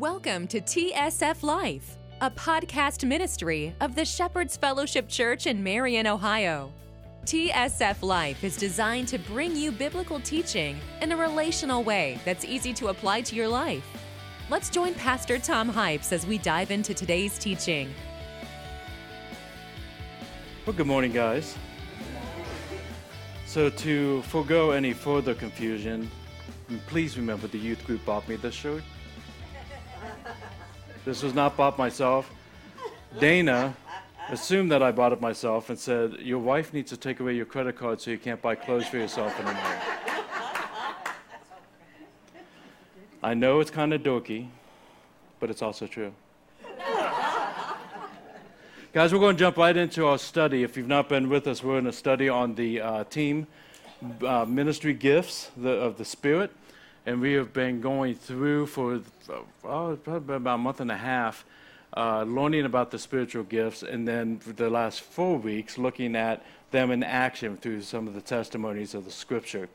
Welcome to TSF Life, a podcast ministry of the Shepherd's Fellowship Church in Marion, Ohio. TSF Life is designed to bring you biblical teaching in a relational way that's easy to apply to your life. Let's join Pastor Tom Hypes as we dive into today's teaching. Well, good morning, guys. So, to forego any further confusion, please remember the youth group bought me this shirt. This was not bought myself. Dana assumed that I bought it myself and said, Your wife needs to take away your credit card so you can't buy clothes for yourself anymore. I know it's kind of dorky, but it's also true. Guys, we're going to jump right into our study. If you've not been with us, we're in a study on the uh, team uh, ministry gifts the, of the Spirit and we have been going through for oh, probably about a month and a half, uh, learning about the spiritual gifts, and then for the last four weeks looking at them in action through some of the testimonies of the Scripture.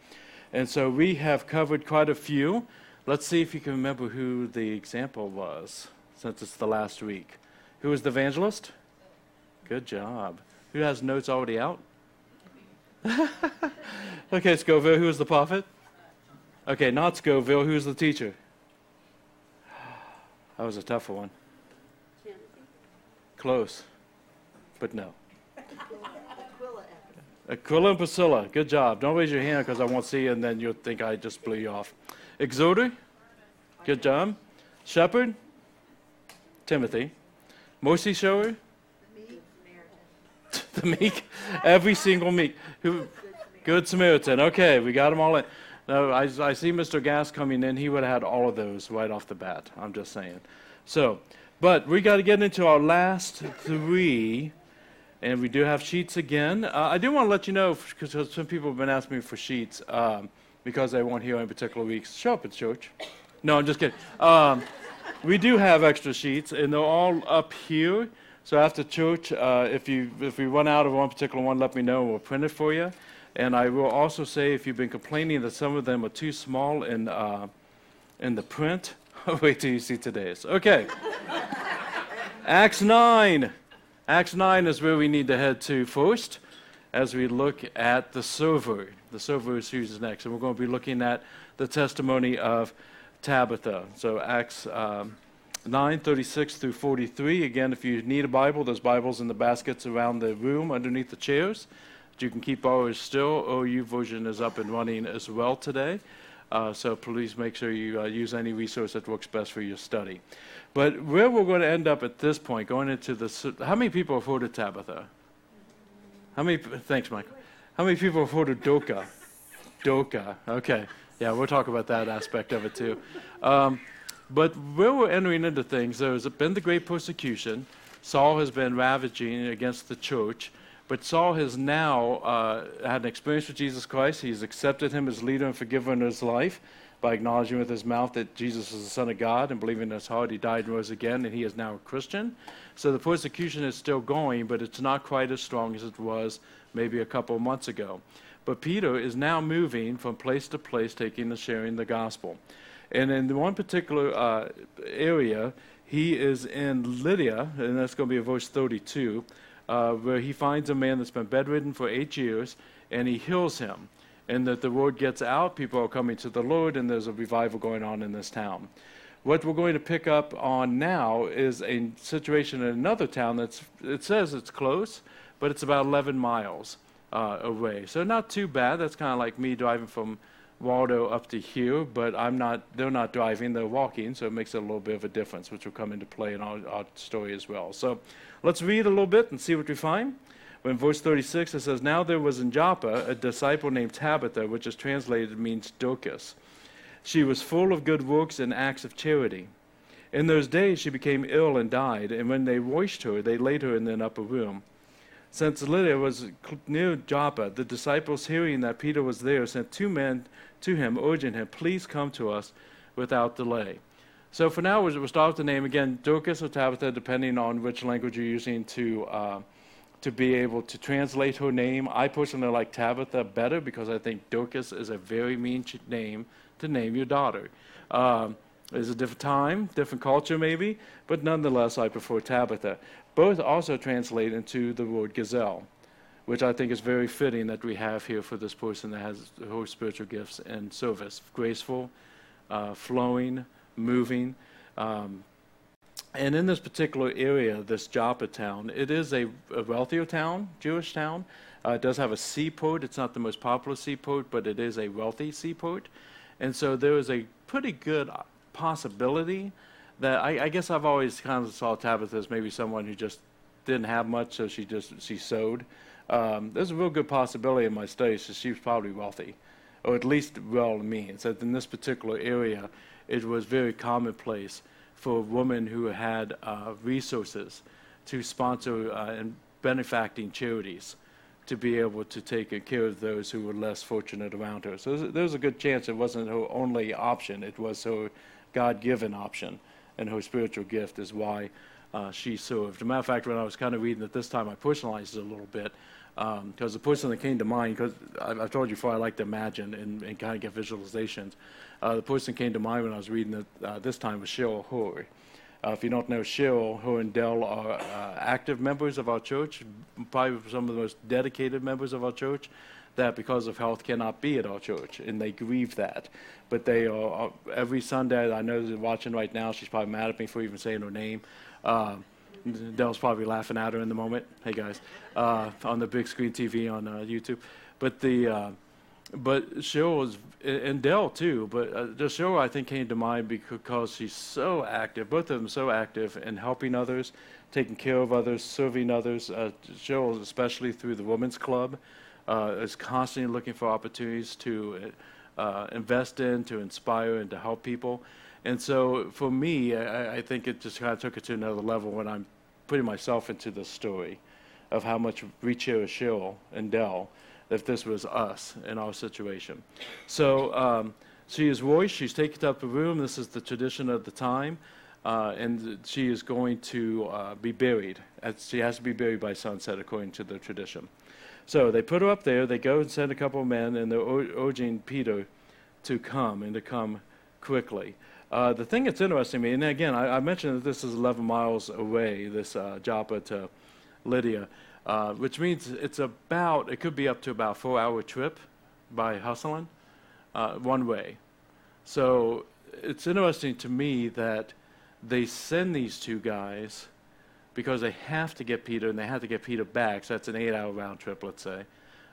And so we have covered quite a few. Let's see if you can remember who the example was, since it's the last week. Who was the evangelist? Good job. Who has notes already out? okay, Scoville, who was the prophet? Okay, not Scoville. Who's the teacher? That was a tough one. Close, but no. Aquila and Priscilla. Good job. Don't raise your hand because I won't see you, and then you'll think I just blew you off. Exhorter. Good job. Shepherd. Timothy. Mercy shower. the meek. Every single meek. Who? Good Samaritan. Okay, we got them all in. No, I, I see Mr. Gas coming in. He would have had all of those right off the bat. I'm just saying. So, but we got to get into our last three, and we do have sheets again. Uh, I do want to let you know because some people have been asking me for sheets um, because they weren't here in particular weeks. Show up at church. No, I'm just kidding. Um, we do have extra sheets, and they're all up here. So after church, uh, if you if we run out of one particular one, let me know. We'll print it for you. And I will also say, if you've been complaining that some of them are too small in, uh, in the print, wait till you see today's. Okay. Acts 9. Acts 9 is where we need to head to first as we look at the server. The server is who's next. And we're going to be looking at the testimony of Tabitha. So Acts um, 9, 36 through 43. Again, if you need a Bible, there's Bibles in the baskets around the room underneath the chairs. You can keep ours still. YouVersion is up and running as well today. Uh, so please make sure you uh, use any resource that works best for your study. But where we're going to end up at this point, going into the, how many people of Tabitha? How many, thanks, Michael. How many people of Dorcas? Dorcas, okay. Yeah, we'll talk about that aspect of it too. Um, but where we're entering into things, there's been the great persecution. Saul has been ravaging against the church. But Saul has now uh, had an experience with Jesus Christ. He's accepted him as leader and forgiver in his life by acknowledging with his mouth that Jesus is the Son of God and believing in his heart he died and rose again, and he is now a Christian. So the persecution is still going, but it's not quite as strong as it was maybe a couple of months ago. But Peter is now moving from place to place, taking and sharing the gospel. And in one particular uh, area, he is in Lydda, and that's going to be verse 32 uh, where he finds a man that's been bedridden for eight years and he heals him. And that the word gets out, people are coming to the Lord, and there's a revival going on in this town. What we're going to pick up on now is a situation in another town that's, it says it's close, but it's about 11 miles uh, away. So not too bad. That's kind of like me driving from Waldo up to here, but I'm not, they're not driving, they're walking, so it makes a little bit of a difference, which will come into play in our, our story as well. So let's read a little bit and see what we find. In verse 36, it says, Now there was in Joppa a disciple named Tabitha, which is translated means Dorcas. She was full of good works and acts of charity. In those days she became ill and died, and when they washed her, they laid her in an upper room. Since Lydda was near Joppa, the disciples, hearing that Peter was there, sent two men to him, urging him, Please come to us without delay. So for now, we'll start with the name again, Dorcas or Tabitha, depending on which language you're using to, uh, to be able to translate her name. I personally like Tabitha better because I think Dorcas is a very mean name to name your daughter. Um, It's a different time, different culture maybe, but nonetheless, I prefer Tabitha. Both also translate into the word gazelle, which I think is very fitting that we have here for this person that has her spiritual gifts and service graceful, uh, flowing, moving. Um, and in this particular area, this Joppa town, it is a, a wealthier town, Jewish town. Uh, it does have a seaport. It's not the most popular seaport, but it is a wealthy seaport. And so there is a pretty good possibility that I, I guess I've always kind of saw Tabitha as maybe someone who just didn't have much, so she just she sewed. Um, there's a real good possibility in my studies that she was probably wealthy, or at least well means. That in this particular area, it was very commonplace for women who had uh, resources to sponsor uh, and benefacting charities to be able to take care of those who were less fortunate around her. So there's a good chance it wasn't her only option, it was her God given option, and her spiritual gift is why uh, she served. As a matter of fact, when I was kind of reading it this time, I personalized it a little bit because um, the person that came to mind, because I've told you before, I like to imagine and, and kind of get visualizations. Uh, the person came to mind when I was reading it uh, this time was Cheryl Hoare. Uh, if you don't know Cheryl, her and Dell are uh, active members of our church, probably some of the most dedicated members of our church that because of health cannot be at our church, and they grieve that. But they are, uh, every Sunday, I know they're watching right now, she's probably mad at me for even saying her name. Uh, Dell's probably laughing at her in the moment. Hey guys, uh, on the big screen TV on uh, YouTube. But the uh, but Cheryl was and Dell too. But uh, Cheryl, I think, came to mind because she's so active. Both of them so active in helping others, taking care of others, serving others. Uh, Cheryl, especially through the Women's Club, uh, is constantly looking for opportunities to uh, invest in, to inspire, and to help people. And so for me, I, I think it just kind of took it to another level when I'm putting myself into the story of how much cherish Cheryl and Dell if this was us in our situation. So um, she is voiced, she's taken up a room. This is the tradition of the time. Uh, and she is going to uh, be buried. She has to be buried by sunset, according to the tradition. So they put her up there. They go and send a couple of men, and they're urging Peter to come and to come quickly. Uh, the thing that's interesting to me, and again, I, I, mentioned that this is 11 miles away, this uh, Joppa to Lydda, uh, which means it's about, it could be up to about a four hour trip by hustling uh, one way. So it's interesting to me that they send these two guys because they have to get Peter and they have to get Peter back. So that's an eight hour round trip, let's say,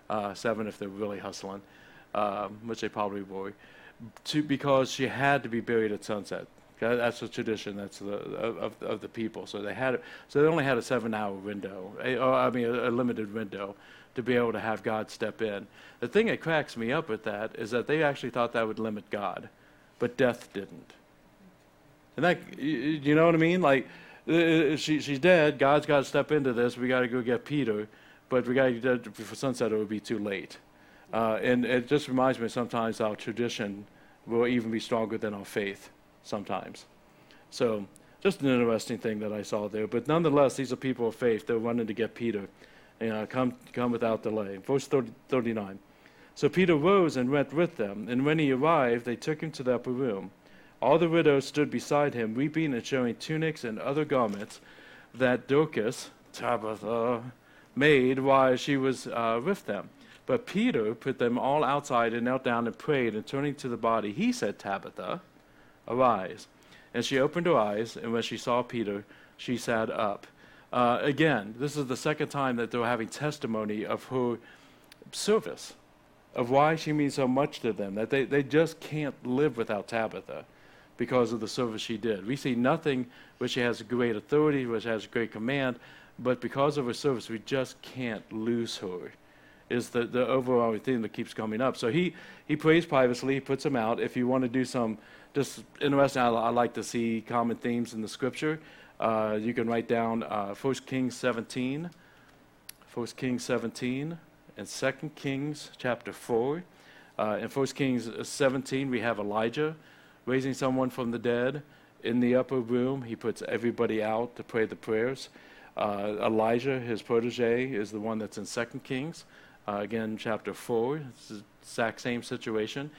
uh, seven if they're really hustling, um, which they probably were to, because she had to be buried at sunset. That's the tradition. That's the of, of the people. So they had so they only had a seven-hour window. A, or, I mean, a, a limited window to be able to have God step in. The thing that cracks me up with that is that they actually thought that would limit God, but death didn't. And that you, you know what I mean? Like she, she's dead. God's got to step into this. We got to go get Peter, but we got to get for sunset. It would be too late. Uh, and it just reminds me sometimes our tradition will even be stronger than our faith sometimes. So, just an interesting thing that I saw there. But nonetheless, these are people of faith. They're running to get Peter. And uh, come, come without delay. Verse 30, 39. So Peter rose and went with them. And when he arrived, they took him to the upper room. All the widows stood beside him, weeping and showing tunics and other garments that Dorcas, Tabitha, made while she was uh, with them. But Peter put them all outside and knelt down and prayed, and turning to the body, he said, Tabitha, arise. And she opened her eyes, and when she saw Peter, she sat up. Uh, again, this is the second time that they're having testimony of her service, of why she means so much to them, that they, they just can't live without Tabitha because of the service she did. We see nothing she has great authority, she has great command, but because of her service, we just can't lose her is the, the overall theme that keeps coming up. So he, he prays privately, he puts them out. If you want to do some just interesting, I, I like to see common themes in the scripture. Uh, you can write down uh, 1 Kings 17, 1 Kings 17, and 2 Kings chapter 4. Uh, in 1 Kings 17, we have Elijah raising someone from the dead. In the upper room, he puts everybody out to pray the prayers. Uh, Elisha, his protege, is the one that's in 2 Kings. Uh, again, chapter 4, it's the exact same situation.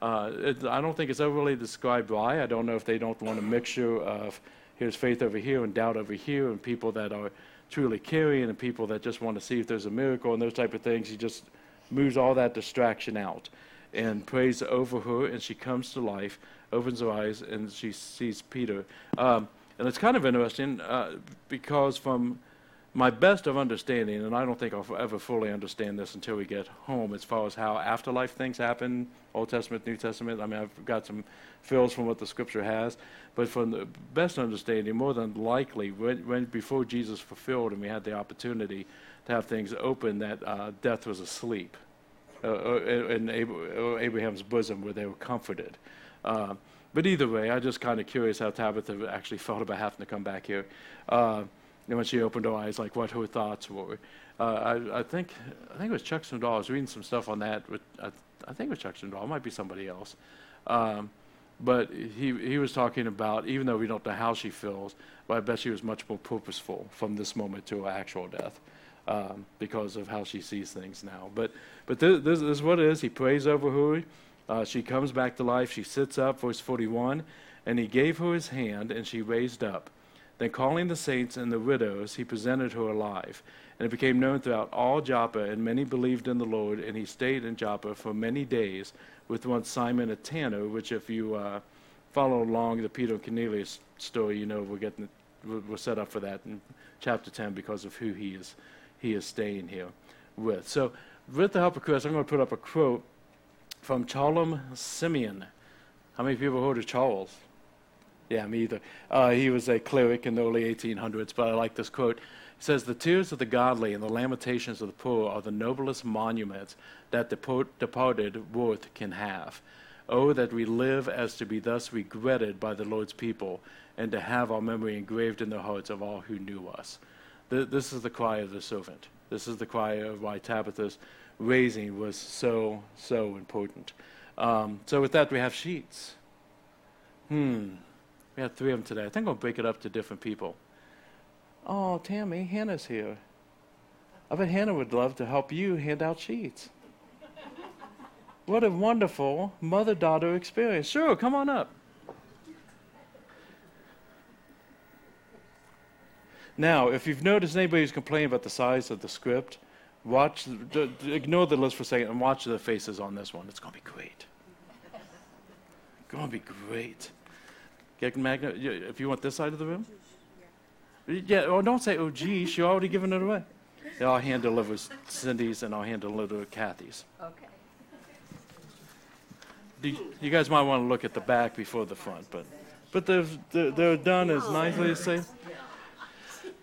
Uh, it, I don't think it's ever really described why. I don't know if they don't want a mixture of here's faith over here and doubt over here, and people that are truly caring and people that just want to see if there's a miracle and those type of things. He just moves all that distraction out and prays over her, and she comes to life, opens her eyes, and she sees Peter. Um, and it's kind of interesting uh, because from my best of understanding, and I don't think I'll ever fully understand this until we get home, as far as how afterlife things happen, Old Testament, New Testament. I mean, I've got some fills from what the Scripture has, but from the best understanding, more than likely, when, when before Jesus fulfilled and we had the opportunity to have things open, that uh, death was asleep uh, uh in Abraham's bosom, where they were comforted. Uh, but either way, I'm just kind of curious how Tabitha actually felt about having to come back here. Uh, and when she opened her eyes, like what her thoughts were. Uh, I, I, think I think it was Chuck Swindoll. I was reading some stuff on that. With, I, I think it was Chuck Swindoll. It might be somebody else. Um, but he he was talking about even though we don't know how she feels, but I bet she was much more purposeful from this moment to her actual death. Um, because of how she sees things now. But but this, this, this is what it is. He prays over her. Uh, she comes back to life. She sits up, verse 41, and he gave her his hand, and she raised up. Then, calling the saints and the widows, he presented her alive. And it became known throughout all Joppa, and many believed in the Lord. And he stayed in Joppa for many days with one Simon a tanner, which, if you uh, follow along the Peter and Cornelius story, you know we're getting we're set up for that in chapter 10 because of who he is he is staying here with. So, with the help of Chris, I'm going to put up a quote from Charles Simeon. How many people heard of Charles? Yeah, me either. Uh, he was a cleric in the early 1800s, but I like this quote. It says, The tears of the godly and the lamentations of the poor are the noblest monuments that the departed worth can have. Oh, that we live as to be thus regretted by the Lord's people, and to have our memory engraved in the hearts of all who knew us. Th- this is the cry of the servant. This is the cry of why Tabitha's raising was so, so important. Um, so, with that, we have sheets. Hmm. We had three of them today. I think I'll break it up to different people. Oh, Tammy, Hannah's here. I bet Hannah would love to help you hand out sheets. what a wonderful mother daughter experience. Sure, come on up. Now, if you've noticed anybody who's complaining about the size of the script, watch, d- d- ignore the list for a second and watch the faces on this one. It's going to be great. It's going to be great. Get Magna, if you want this side of the room? Yeah, or don't say, oh, geez, you're already giving it away. Yeah, I'll hand deliver Cindy's and I'll hand deliver Kathy's. Okay. Do you, guys might want to look at the back before the front, but, but they're, they're, they're done as oh. nicely as they.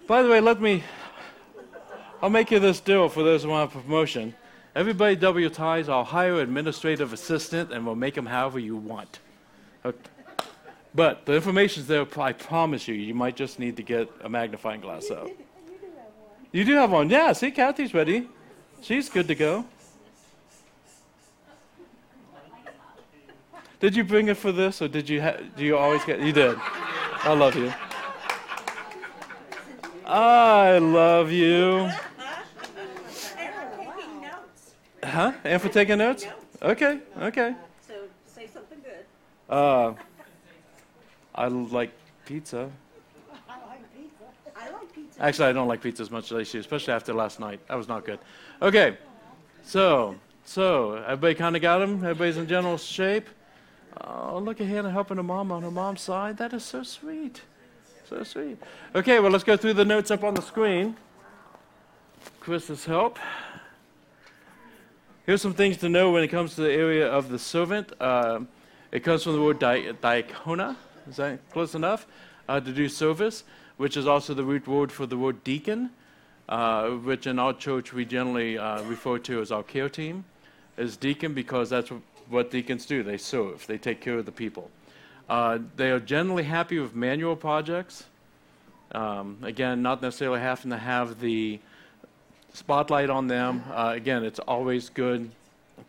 By the way, let me, I'll make you this deal for those who want a promotion. Everybody double your ties. I'll hire an administrative assistant and we'll make them however you want. But the information's there, I promise you. You might just need to get a magnifying glass out. You do have one. Yeah, see, Kathy's ready. She's good to go. Did you bring it for this, or did you? Ha- do you always get? You did. I love you. I love you. Huh? And for taking notes? Okay. Okay. So say something good. Uh. I like pizza. I like pizza. I like pizza. Actually, I don't like pizza as much as I used to, especially after last night. That was not good. Okay, so so everybody kind of got them. Everybody's in general shape. Oh, look at Hannah helping her mom on her mom's side. That is so sweet. So sweet. Okay, well, let's go through the notes up on the screen. Chris's help. Here's some things to know when it comes to the area of the servant. Uh, it comes from the word di- diakona, is that close enough? Uh, to do service, which is also the root word for the word deacon, uh, which in our church we generally uh, refer to as our care team, as deacon because that's what deacons do. They serve, they take care of the people. Uh, they are generally happy with manual projects. Um, again, not necessarily having to have the spotlight on them. Uh, again, it's always good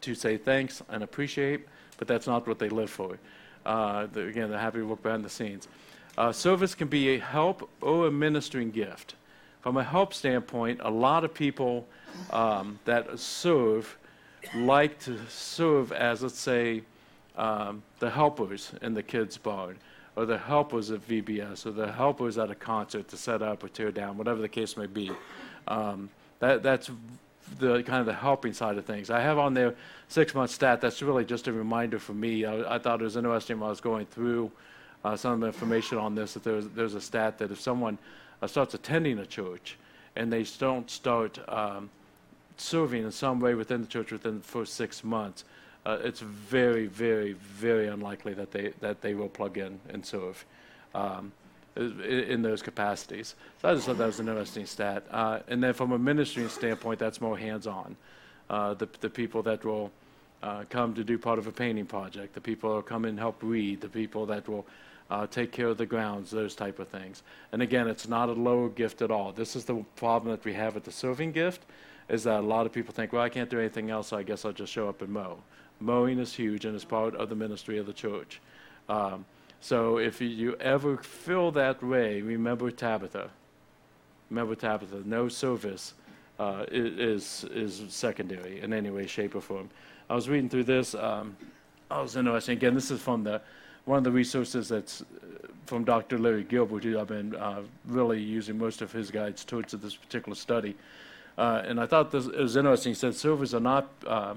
to say thanks and appreciate, but that's not what they live for. Uh, the, again, they're happy to work behind the scenes. Uh, service can be a help or a ministering gift. From a help standpoint, a lot of people um, that serve like to serve as, let's say, um, the helpers in the kids' barn, or the helpers at VBS, or the helpers at a concert to set up or tear down, whatever the case may be. Um, that, that's the kind of the helping side of things. I have on there six month stat. That's really just a reminder for me. I, I thought it was interesting when I was going through uh, some of the information on this that there's there's a stat that if someone uh, starts attending a church and they don't start um, serving in some way within the church within the first six months, uh, it's very, very, very unlikely that they that they will plug in and serve. Um, in those capacities. So I just thought that was an interesting stat. Uh, and then from a ministry standpoint, that's more hands-on. Uh, the, the people that will uh, come to do part of a painting project, the people that will come and help read, the people that will uh, take care of the grounds, those type of things. And again, it's not a lower gift at all. This is the problem that we have with the serving gift, is that a lot of people think, well, I can't do anything else, so I guess I'll just show up and mow. Mowing is huge and is part of the ministry of the church. Um, so if you ever feel that way, remember Tabitha. Remember Tabitha. No service uh, is is secondary in any way, shape, or form. I was reading through this. Um, I was interested. Again, this is from the one of the resources that's uh, from Dr. Larry Gilbert, who I've been uh, really using most of his guides towards this particular study. Uh, and I thought this was interesting. He said servers are not uh,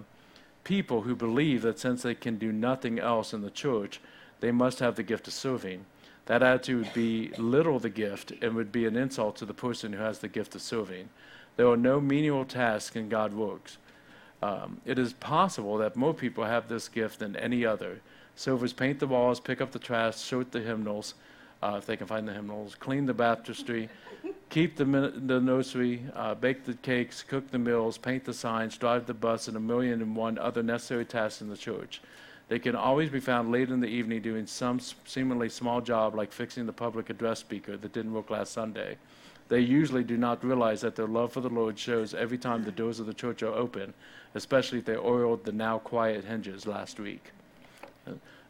people who believe that since they can do nothing else in the church, they must have the gift of serving. That attitude would be little the gift and would be an insult to the person who has the gift of serving. There are no menial tasks in God works. Um, it is possible that more people have this gift than any other. Servers paint the walls, pick up the trash, sort the hymnals, uh, if they can find the hymnals, clean the baptistry, keep the, the nursery, uh, bake the cakes, cook the meals, paint the signs, drive the bus, and a million and one other necessary tasks in the church. They can always be found late in the evening doing some seemingly small job like fixing the public address speaker that didn't work last Sunday. They usually do not realize that their love for the Lord shows every time the doors of the church are open, especially if they oiled the now quiet hinges last week.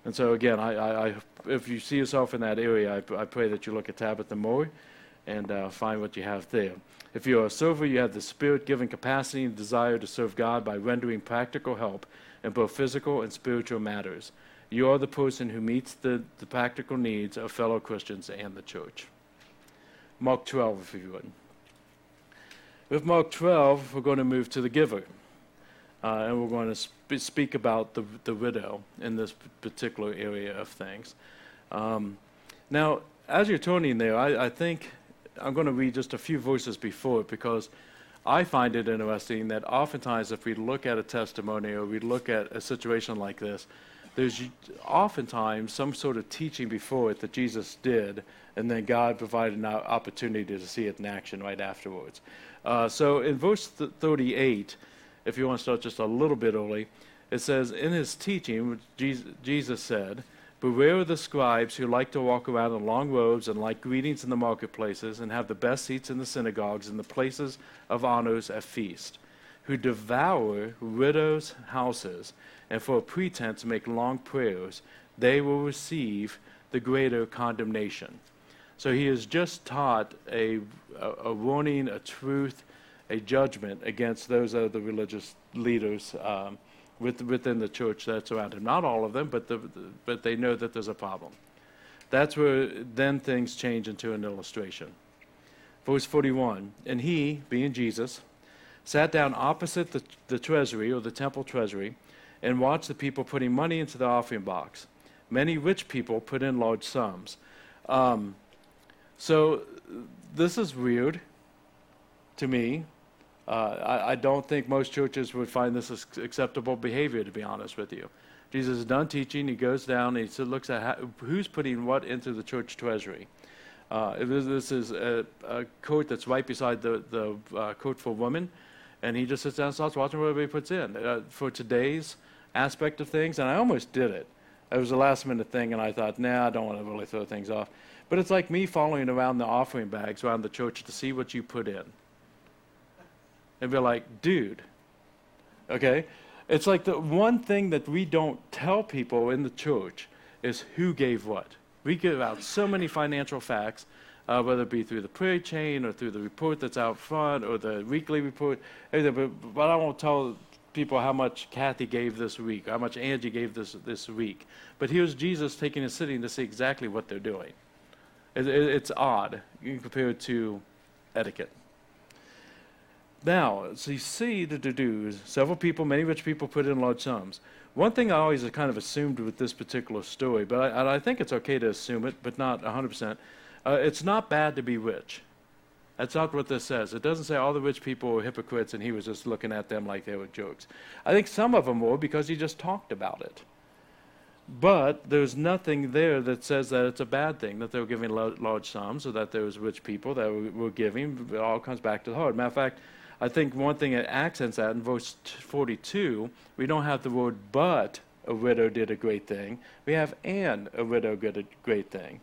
And so, again, I, I, I if you see yourself in that area, I, I pray that you look at Tabitha more and uh, find what you have there. If you're a server, you have the spirit given capacity and desire to serve God by rendering practical help in both physical and spiritual matters. You are the person who meets the, the practical needs of fellow Christians and the church. Mark 12, if you would. With Mark 12, we're going to move to the giver. Uh, and we're going to sp- speak about the, the widow in this particular area of things. Um, now, as you're turning there, I, I think I'm going to read just a few verses before because I find it interesting that oftentimes, if we look at a testimony or we look at a situation like this, there's oftentimes some sort of teaching before it that Jesus did, and then God provided an opportunity to see it in action right afterwards. Uh, so in verse 38, if you want to start just a little bit early, it says, In his teaching, Jesus said, Beware of the scribes who like to walk around in long robes and like greetings in the marketplaces and have the best seats in the synagogues and the places of honors at feast, who devour widows' houses and for a pretense make long prayers. They will receive the greater condemnation. So he has just taught a, a, a warning, a truth, a judgment against those other religious leaders. Um, with, within the church that's around him. Not all of them, but, the, but they know that there's a problem. That's where then things change into an illustration. Verse 41 And he, being Jesus, sat down opposite the, the treasury or the temple treasury and watched the people putting money into the offering box. Many rich people put in large sums. Um, so this is weird to me uh, I, I, don't think most churches would find this acceptable behavior, to be honest with you. Jesus is done teaching. He goes down and he looks at how, who's putting what into the church treasury. Uh, this is a, a, coat that's right beside the, the uh, coat for women, and he just sits down and starts watching what everybody puts in. Uh, for today's aspect of things, and I almost did it. It was a last minute thing, and I thought, nah, I don't want to really throw things off. But it's like me following around the offering bags around the church to see what you put in and be like, dude, okay? It's like the one thing that we don't tell people in the church is who gave what. We give out so many financial facts, uh, whether it be through the prayer chain or through the report that's out front or the weekly report. But, but I won't tell people how much Kathy gave this week, how much Angie gave this this week. But here's Jesus taking a sitting to see exactly what they're doing. It, it, it's odd compared to etiquette. Now, so you see the to-dos. Several people, many rich people, put in large sums. One thing I always kind of assumed with this particular story, but I, I think it's okay to assume it, but not 100%. Uh, it's not bad to be rich. That's not what this says. It doesn't say all the rich people were hypocrites and he was just looking at them like they were jokes. I think some of them were because he just talked about it. But there's nothing there that says that it's a bad thing, that they were giving large sums, or that there was rich people that were giving. It all comes back to the heart. Matter of fact, I think one thing it accents that in verse 42, we don't have the word but a widow did a great thing. We have and a widow did a great thing.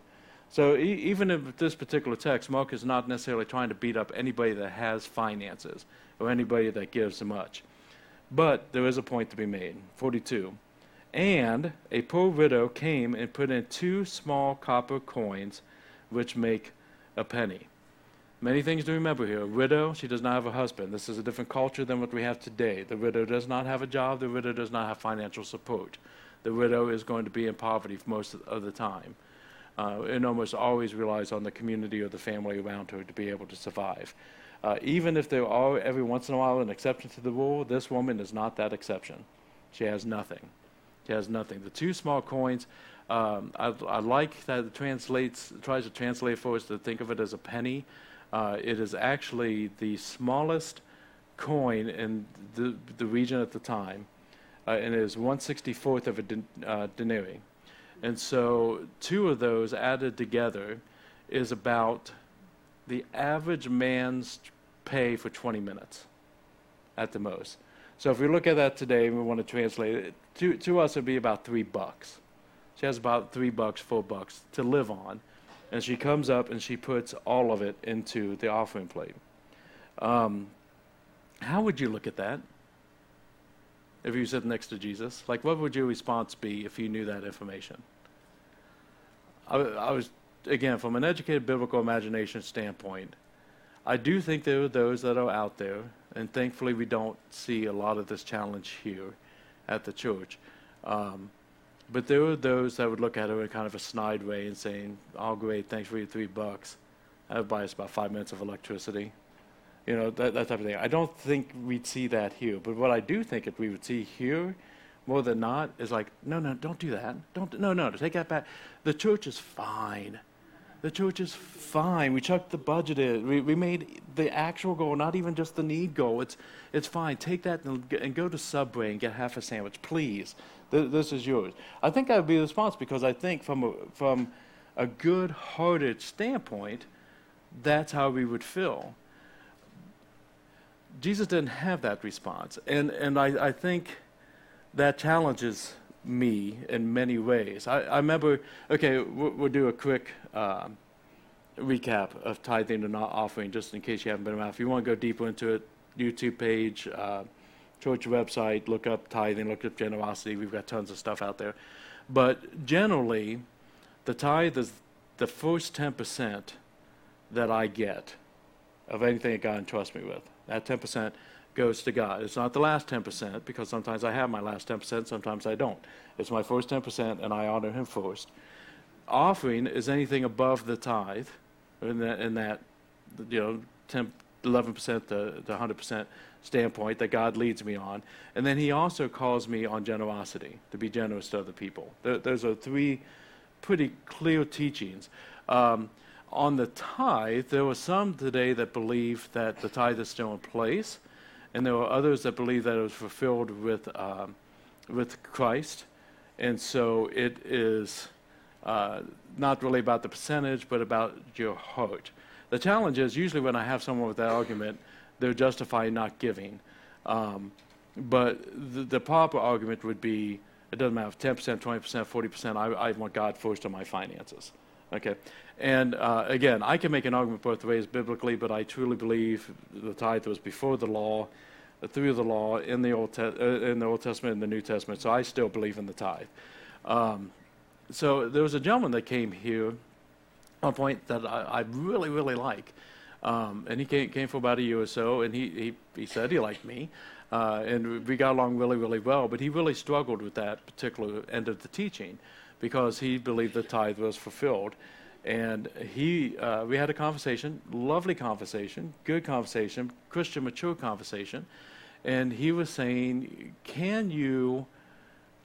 So e- even in this particular text, Mark is not necessarily trying to beat up anybody that has finances or anybody that gives much. But there is a point to be made. 42. And a poor widow came and put in two small copper coins, which make a penny. Many things to remember here. A widow, she does not have a husband. This is a different culture than what we have today. The widow does not have a job. The widow does not have financial support. The widow is going to be in poverty most of the time. Uh, and almost always relies on the community or the family around her to be able to survive. Uh, even if there are every once in a while an exception to the rule, this woman is not that exception. She has nothing. She has nothing. The two small coins, um, I, I, like that it translates, tries to translate for us to think of it as a penny. Uh, it is actually the smallest coin in the, the region at the time, uh, and it is 164th of a den, uh, denarii. And so, two of those added together is about the average man's pay for 20 minutes at the most. So, if we look at that today and we want to translate it, to, to us, it'd be about three bucks. She has about three bucks, four bucks to live on and she comes up and she puts all of it into the offering plate. Um, how would you look at that if you sit next to Jesus? Like, what would your response be if you knew that information? I, I was, again, from an educated biblical imagination standpoint, I do think there are those that are out there, and thankfully we don't see a lot of this challenge here at the church. Um, but there were those that would look at it in kind of a snide way and saying, "Oh, great, thanks for your three bucks. That us about five minutes of electricity." You know, that, that type of thing. I don't think we'd see that here. But what I do think if we would see here, more than not, is like, no, no, don't do that. Don't, no, no, take that back. The church is fine. The church is fine. We chucked the budget in. We, we made the actual goal, not even just the need goal. It's, it's fine. Take that and, and go to Subway and get half a sandwich, please this is yours. I think that would be the response because I think from a, from a good-hearted standpoint, that's how we would feel. Jesus didn't have that response, and and I, I think that challenges me in many ways. I, I remember. Okay, we'll, we'll do a quick. Um, recap of tithing and not offering, just in case you haven't been around. If you want to go deeper into it, YouTube page, uh, church website, look up tithing, look up generosity. We've got tons of stuff out there. But generally, the tithe is the first 10% that I get of anything that God entrusts me with. That 10% goes to God. It's not the last 10% because sometimes I have my last 10%, sometimes I don't. It's my first 10% and I honor Him first. Offering is anything above the tithe, in that, in that you know, 10, 11% to, to 100% standpoint that God leads me on. And then He also calls me on generosity, to be generous to other people. those are three pretty clear teachings. Um, on the tithe, there were some today that believe that the tithe is still in place, and there were others that believe that it was fulfilled with, um, with Christ. And so it is uh, not really about the percentage, but about your heart. The challenge is usually when I have someone with that argument, they're justifying not giving. Um, but the, the, proper argument would be it doesn't matter 10%, 20%, 40%. I, I want God first on my finances. Okay. And uh, again, I can make an argument both ways biblically, but I truly believe the tithe was before the law, through the law, in the Old, Te- uh, in the Old Testament and the New Testament. So I still believe in the tithe. Um, so there was a gentleman that came here on point that I, I really, really like. Um, and he came, came for about a year or so, and he, he, he said he liked me. Uh, and we got along really, really well, but he really struggled with that particular end of the teaching because he believed the tithe was fulfilled. And he, uh, we had a conversation, lovely conversation, good conversation, Christian mature conversation. And he was saying, Can you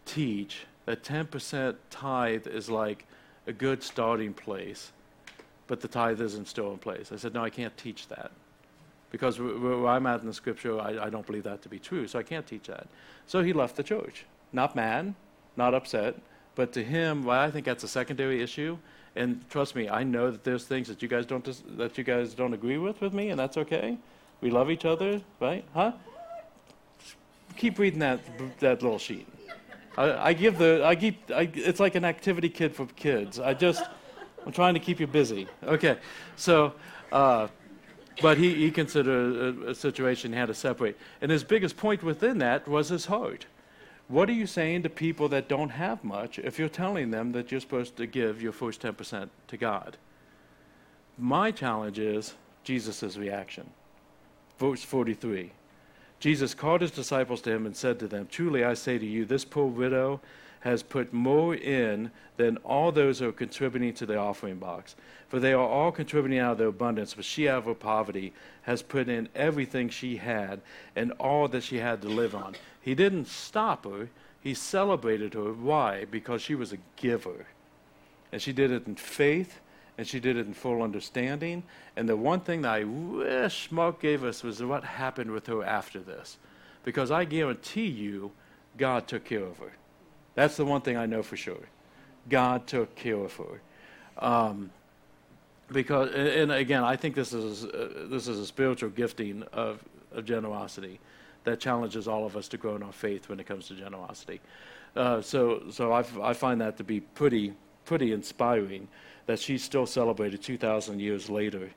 teach that 10% tithe is like a good starting place, but the tithe isn't still in place? I said, No, I can't teach that. Because where I'm at in the scripture, I, I don't believe that to be true, so I can't teach that. So he left the church. Not mad, not upset, but to him, well, I think that's a secondary issue. And trust me, I know that there's things that you guys don't dis- that you guys don't agree with with me, and that's okay. We love each other, right? Huh? Keep reading that that little sheet. I, I give the I keep I, it's like an activity kit for kids. I just I'm trying to keep you busy. Okay, so. Uh, but he, he considered a, a situation he had to separate. And his biggest point within that was his heart. What are you saying to people that don't have much if you're telling them that you're supposed to give your first 10% to God? My challenge is Jesus' reaction. Verse 43. Jesus called his disciples to him and said to them, Truly I say to you, this poor widow has put more in than all those who are contributing to the offering box. For they are all contributing out of their abundance, but she out of her poverty has put in everything she had and all that she had to live on. He didn't stop her, he celebrated her. Why? Because she was a giver. And she did it in faith, and she did it in full understanding. And the one thing that I wish Mark gave us was what happened with her after this. Because I guarantee you, God took care of her. That's the one thing I know for sure. God took care of her. Um, because, and again, I think this is uh, this is a spiritual gifting of, of generosity that challenges all of us to grow in our faith when it comes to generosity. Uh, so, so I, I find that to be pretty pretty inspiring that she's still celebrated 2,000 years later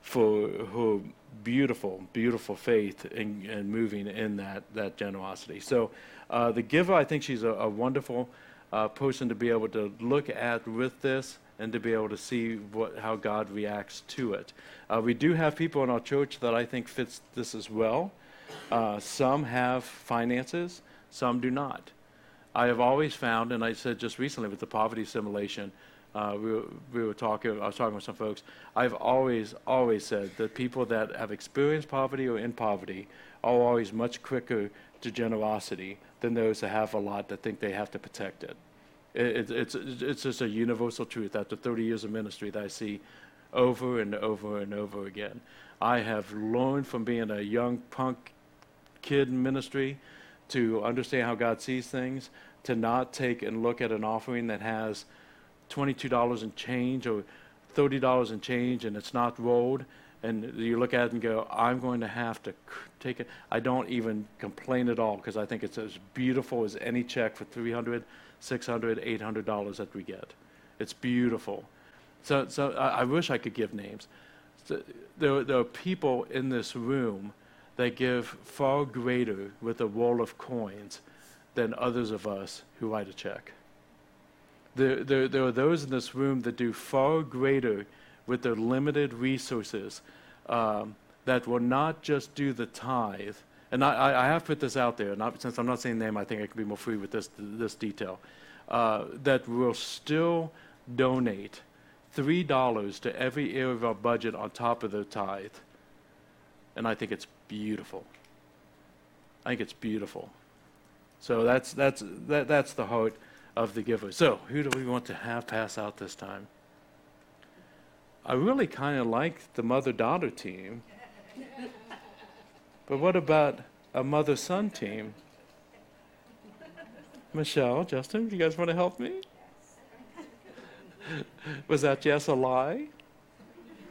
for her beautiful, beautiful faith and, and moving in that, that generosity. So uh, the giver, I think she's a, a wonderful uh, person to be able to look at with this and to be able to see what, how God reacts to it. Uh, we do have people in our church that I think fits this as well. Uh, some have finances, some do not. I have always found, and I said just recently with the poverty simulation, uh, we, were, we were talking, I was talking with some folks. I've always, always said that people that have experienced poverty or in poverty are always much quicker to generosity than those that have a lot that think they have to protect it. it, it it's, it's just a universal truth after 30 years of ministry that I see over and over and over again. I have learned from being a young punk kid in ministry to understand how God sees things, to not take and look at an offering that has $22 and change or $30 and change and it's not rolled and you look at it and go, I'm going to have to take it. I don't even complain at all because I think it's as beautiful as any check for 300, 600, 800 dollars that we get. It's beautiful. So, so I, I wish I could give names. So there, there are people in this room that give far greater with a roll of coins than others of us who write a check. There, there, there are those in this room that do far greater with their limited resources um, that will not just do the tithe. And I, I have put this out there, not, since I'm not saying name, I think I can be more free with this, this detail. Uh, that will still donate $3 to every area of our budget on top of the tithe. And I think it's beautiful. I think it's beautiful. So that's, that's, that, that's the heart of the giveaway. So, who do we want to have pass out this time? I really kind of like the mother daughter team. But what about a mother son team? Michelle, Justin, you guys want to help me? Was that just a lie?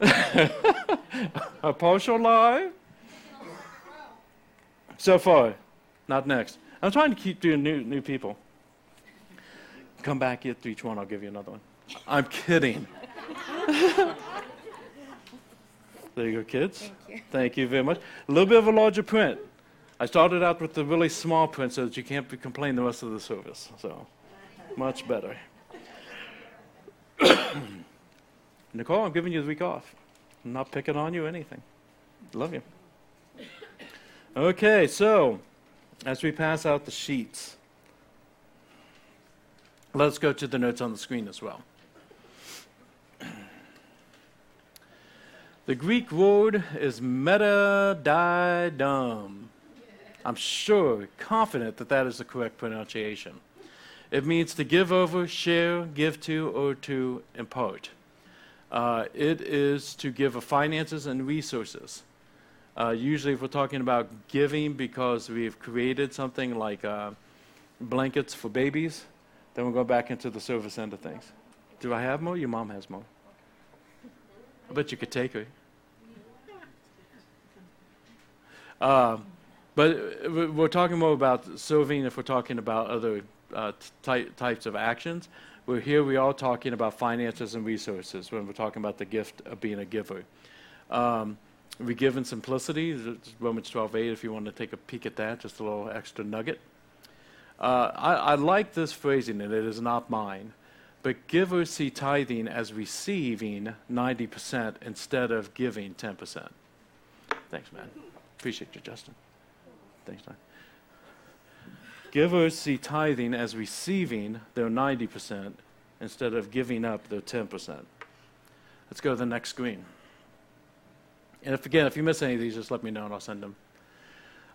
a partial lie? So far, not next. I'm trying to keep doing new, new people. Come back, get each one, I'll give you another one. I'm kidding. there you go, kids. Thank you. Thank you very much. A little bit of a larger print. I started out with the really small print so that you can't be complain the rest of the service. So, much better. Nicole, I'm giving you the week off. I'm not picking on you or anything. Love you. Okay, so as we pass out the sheets, let's go to the notes on the screen as well. The Greek word is metadidum. I'm sure, confident that that is the correct pronunciation. It means to give over, share, give to, or to impart. Uh, it is to give of finances and resources. Uh, usually, if we're talking about giving because we've created something like uh, blankets for babies, then we'll go back into the service end of things. Do I have more? Your mom has more. I bet you could take her. Uh, but we're talking more about serving if we're talking about other uh, ty- types of actions. We're here, we are talking about finances and resources when we're talking about the gift of being a giver. Um, we give in simplicity, Romans 12:8. If you want to take a peek at that, just a little extra nugget. Uh, I, I, like this phrasing, and it is not mine. But givers see tithing as receiving 90% instead of giving 10%. Thanks, man. Appreciate you, Justin. Thanks, man. Givers see tithing as receiving their 90% instead of giving up their 10%. Let's go to the next screen. And if again, if you miss any of these, just let me know and I'll send them.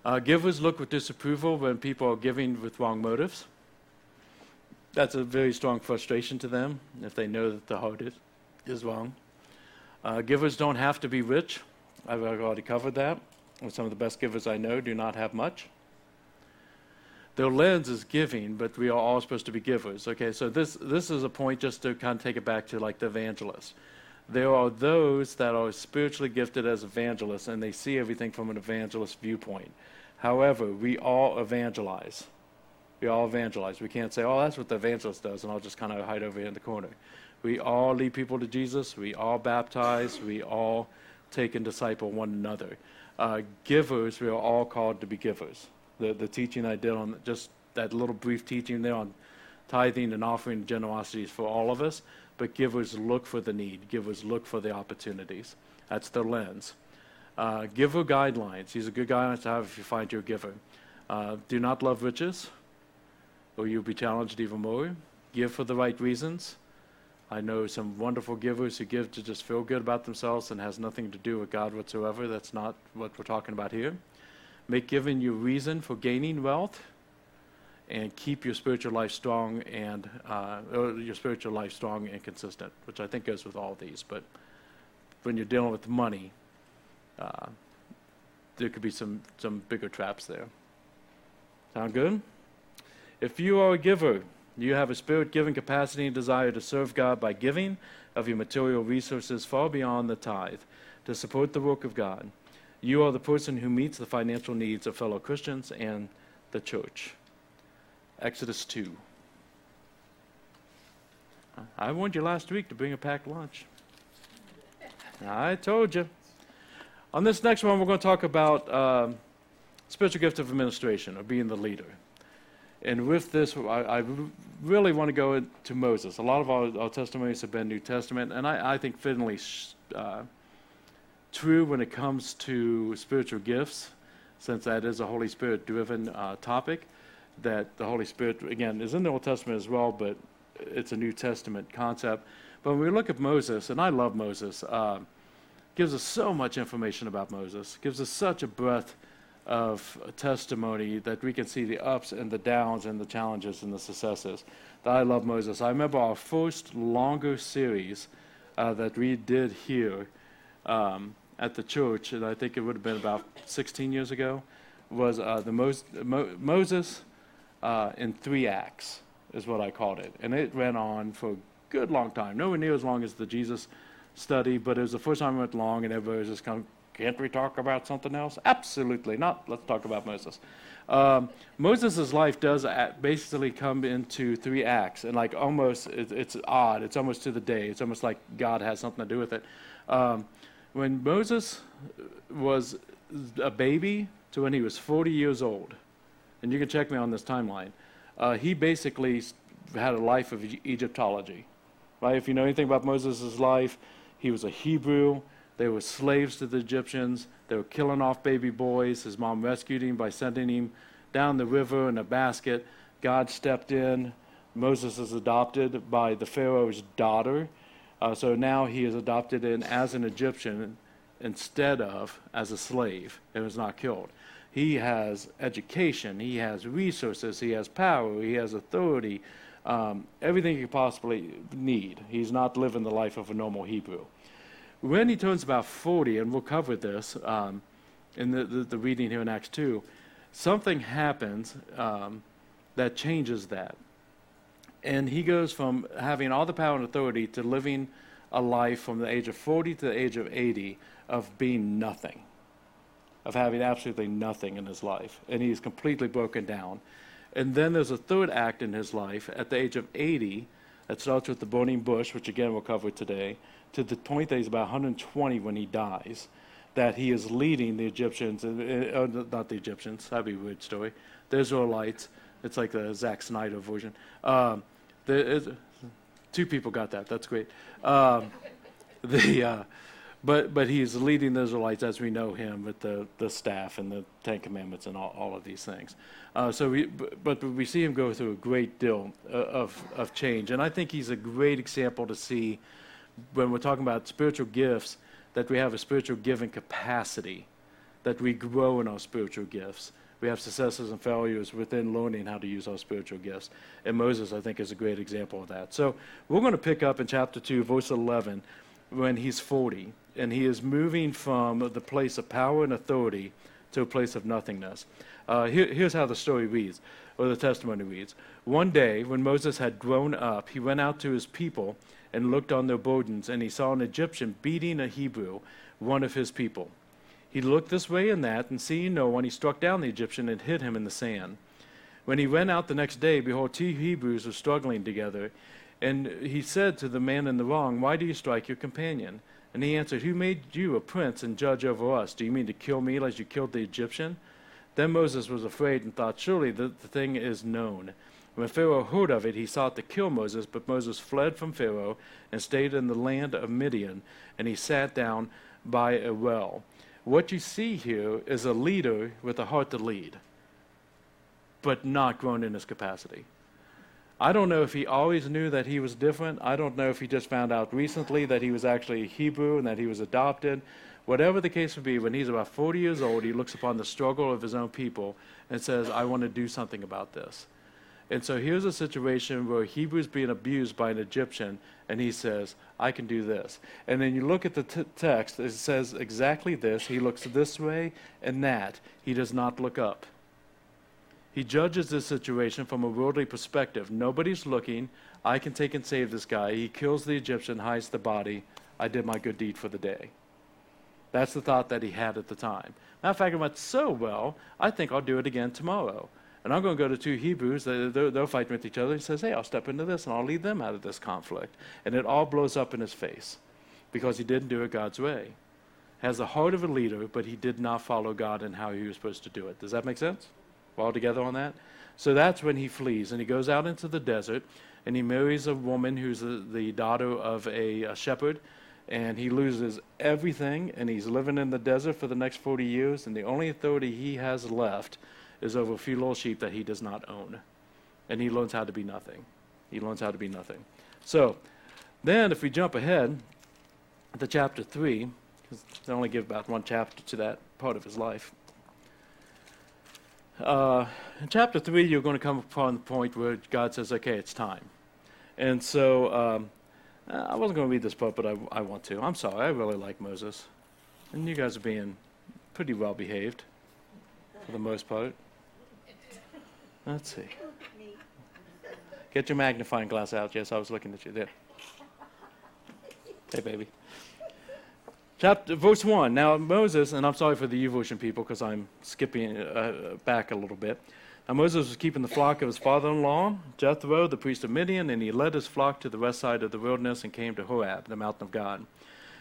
Uh, givers look with disapproval when people are giving with wrong motives. That's a very strong frustration to them if they know that the heart is, is wrong. Uh, givers don't have to be rich. I've already covered that. some of the best givers I know do not have much. Their lens is giving, but we are all supposed to be givers. Okay, so this this is a point just to kind of take it back to like the evangelist there are those that are spiritually gifted as evangelists and they see everything from an evangelist viewpoint. However, we all evangelize. We all evangelize. We can't say, oh, that's what the evangelist does, and I'll just kind of hide over here in the corner. We all lead people to Jesus. We all baptize. We all take and disciple one another. Uh, givers, we are all called to be givers. The, the teaching I did on just that little brief teaching there on tithing and offering generosity is for all of us but givers look for the need. Givers look for the opportunities. That's their lens. Uh, giver guidelines. These are good guidelines to have if you find your giver. Uh, do not love riches, or you'll be challenged even more. Give for the right reasons. I know some wonderful givers who give to just feel good about themselves and has nothing to do with God whatsoever. That's not what we're talking about here. Make giving your reason for gaining wealth and keep your spiritual life strong and uh, your spiritual life strong and consistent, which I think goes with all these. But when you're dealing with money, uh, there could be some some bigger traps there. Sound good? If you are a giver, you have a spirit-giving capacity and desire to serve God by giving of your material resources far beyond the tithe to support the work of God. You are the person who meets the financial needs of fellow Christians and the church. Exodus 2. I warned you last week to bring a packed lunch. I told you. On this next one, we're going to talk about um, spiritual gift of administration, or being the leader. And with this, I, I really want to go to Moses. A lot of our, our testimonies have been New Testament, and I, I think fittingly uh, true when it comes to spiritual gifts, since that is a Holy Spirit driven uh, topic that the Holy Spirit, again, is in the Old Testament as well, but it's a New Testament concept. But when we look at Moses, and I love Moses, uh, gives us so much information about Moses, gives us such a breadth of testimony that we can see the ups and the downs and the challenges and the successes. That I love Moses. I remember our first longer series uh, that we did here um, at the church, and I think it would have been about 16 years ago, was uh, the Mo- Mo- Moses uh, in three acts, is what I called it. And it went on for a good long time. Nowhere near as long as the Jesus study, but it was the first time it went long, and everybody was just kind of, can't we talk about something else? Absolutely not. Let's talk about Moses. Um, Moses' life does basically come into three acts, and like almost, it, it's odd. It's almost to the day. It's almost like God has something to do with it. Um, when Moses was a baby to when he was 40 years old, and you can check me on this timeline, uh, he basically had a life of Egyptology. Right? If you know anything about Moses' life, he was a Hebrew. They were slaves to the Egyptians. They were killing off baby boys. His mom rescued him by sending him down the river in a basket. God stepped in. Moses is adopted by the Pharaoh's daughter. Uh, so now he is adopted in as an Egyptian instead of as a slave and was not killed. He has education, he has resources, he has power, he has authority, um, everything he could possibly need. He's not living the life of a normal Hebrew. When he turns about 40, and we'll cover this um, in the, the, the, reading here in Acts 2, something happens um, that changes that. And he goes from having all the power and authority to living a life from the age of 40 to the age of 80 of being nothing, of having absolutely nothing in his life. And he's completely broken down. And then there's a third act in his life at the age of 80 that starts with the burning bush, which again we'll cover today, to the point that he's about 120 when he dies, that he is leading the Egyptians, uh, not the Egyptians, that'd be a weird story, the Israelites. It's like the Zack Snyder version. Um, the, two people got that. That's great. Um, the, uh, but but he's leading the Israelites as we know him with the, the staff and the Ten Commandments and all, all of these things. Uh, so we but we see him go through a great deal uh, of of change, and I think he's a great example to see when we're talking about spiritual gifts that we have a spiritual giving capacity, that we grow in our spiritual gifts. We have successes and failures within learning how to use our spiritual gifts. And Moses, I think, is a great example of that. So we're going to pick up in chapter 2, verse 11, when he's 40 and he is moving from the place of power and authority to a place of nothingness. Uh, here, here's how the story reads, or the testimony reads. One day, when Moses had grown up, he went out to his people and looked on their burdens, and he saw an Egyptian beating a Hebrew, one of his people. He looked this way and that, and seeing no one, he struck down the Egyptian and hid him in the sand. When he went out the next day, behold, two Hebrews were struggling together. And he said to the man in the wrong, Why do you strike your companion? And he answered, Who made you a prince and judge over us? Do you mean to kill me as you killed the Egyptian? Then Moses was afraid and thought, Surely the, the thing is known. When Pharaoh heard of it, he sought to kill Moses, but Moses fled from Pharaoh and stayed in the land of Midian, and he sat down by a well. What you see here is a leader with a heart to lead, but not grown in his capacity. I don't know if he always knew that he was different. I don't know if he just found out recently that he was actually Hebrew and that he was adopted. Whatever the case would be, when he's about 40 years old, he looks upon the struggle of his own people and says, I want to do something about this. And so here's a situation where Hebrew's being abused by an Egyptian, and he says, I can do this. And then you look at the t- text, it says exactly this. He looks this way and that. He does not look up. He judges this situation from a worldly perspective. Nobody's looking. I can take and save this guy. He kills the Egyptian, hides the body. I did my good deed for the day. That's the thought that he had at the time. Matter of fact, it went so well, I think I'll do it again tomorrow. And I'm going to go to two Hebrews. They're, they're, fighting with each other. He says, Hey, I'll step into this and I'll lead them out of this conflict. And it all blows up in his face because he didn't do it God's way. Has the heart of a leader, but he did not follow God in how he was supposed to do it. Does that make sense? All together on that? So that's when he flees, and he goes out into the desert, and he marries a woman who's the, the daughter of a, a shepherd, and he loses everything, and he's living in the desert for the next 40 years, and the only authority he has left is over a few little sheep that he does not own. And he learns how to be nothing. He learns how to be nothing. So, then if we jump ahead to chapter 3, because they only give about one chapter to that part of his life. Uh, in chapter 3, you're going to come upon the point where God says, okay, it's time. And so um, I wasn't going to read this part, but I, I want to. I'm sorry. I really like Moses. And you guys are being pretty well behaved for the most part. Let's see. Get your magnifying glass out. Yes, I was looking at you there. Hey, baby. Chapter, verse 1. Now, Moses, and I'm sorry for the YouVersion people because I'm skipping uh, back a little bit. Now, Moses was keeping the flock of his father in law, Jethro, the priest of Midian, and he led his flock to the west side of the wilderness and came to Horeb, the mountain of God.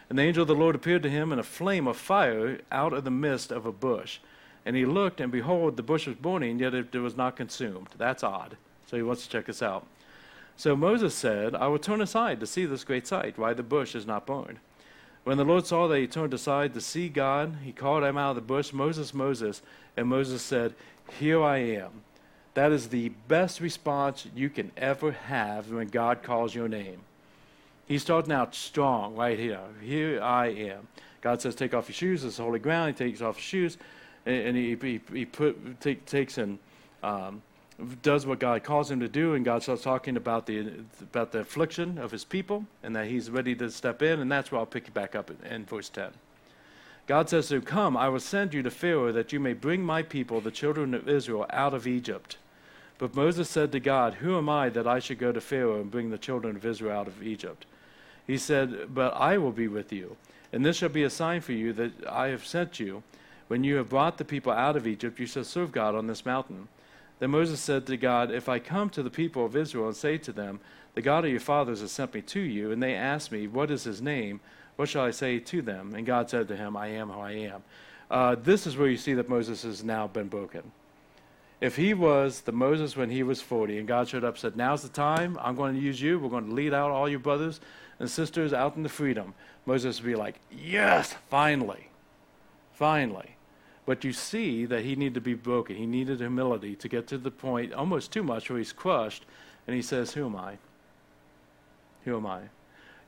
And the angel of the Lord appeared to him in a flame of fire out of the midst of a bush. And he looked, and behold, the bush was burning, yet it, it was not consumed. That's odd. So he wants to check this out. So Moses said, I will turn aside to see this great sight, why the bush is not burned. When the Lord saw that he turned aside to see God, he called him out of the bush, Moses, Moses. And Moses said, Here I am. That is the best response you can ever have when God calls your name. He's starting out strong right here. Here I am. God says, Take off your shoes. It's holy ground. He takes off his shoes and, and he, he, he put, take, takes and um, does what God calls him to do. And God starts talking about the, about the affliction of his people and that he's ready to step in. And that's where I'll pick you back up in, in verse 10. God says to him, Come, I will send you to Pharaoh that you may bring my people, the children of Israel, out of Egypt. But Moses said to God, Who am I that I should go to Pharaoh and bring the children of Israel out of Egypt? He said, But I will be with you, and this shall be a sign for you that I have sent you. When you have brought the people out of Egypt, you shall serve God on this mountain. Then Moses said to God, If I come to the people of Israel and say to them, The God of your fathers has sent me to you, and they ask me, What is his name? What shall I say to them? And God said to him, I am who I am. Uh, this is where you see that Moses has now been broken. If he was the Moses when he was 40 and God showed up and said, Now's the time, I'm going to use you, we're going to lead out all your brothers and sisters out into freedom, Moses would be like, Yes, finally, finally. But you see that he needed to be broken. He needed humility to get to the point, almost too much, where he's crushed and he says, Who am I? Who am I?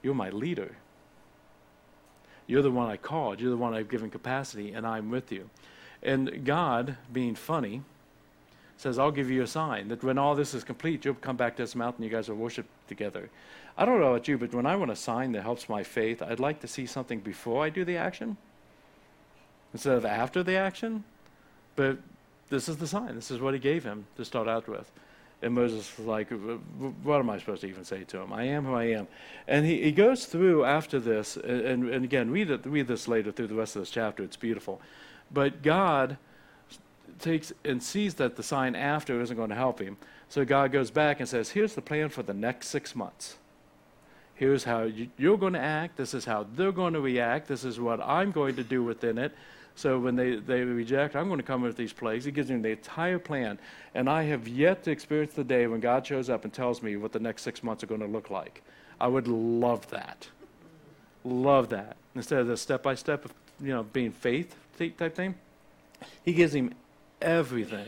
You're my leader. You're the one I called. You're the one I've given capacity, and I'm with you. And God, being funny, says, I'll give you a sign that when all this is complete, you'll come back to this mountain, you guys will worship together. I don't know about you, but when I want a sign that helps my faith, I'd like to see something before I do the action instead of after the action. But this is the sign. This is what he gave him to start out with. And Moses was like, What am I supposed to even say to him? I am who I am. And he, he goes through after this, and, and again, read, it, read this later through the rest of this chapter. It's beautiful. But God takes and sees that the sign after isn't going to help him. So God goes back and says, Here's the plan for the next six months. Here's how you, you're going to act. This is how they're going to react. This is what I'm going to do within it. So when they, they reject, I'm going to come with these plagues. He gives them the entire plan. And I have yet to experience the day when God shows up and tells me what the next six months are going to look like. I would love that. Love that. Instead of the step by step you know being faith type thing, he gives him everything,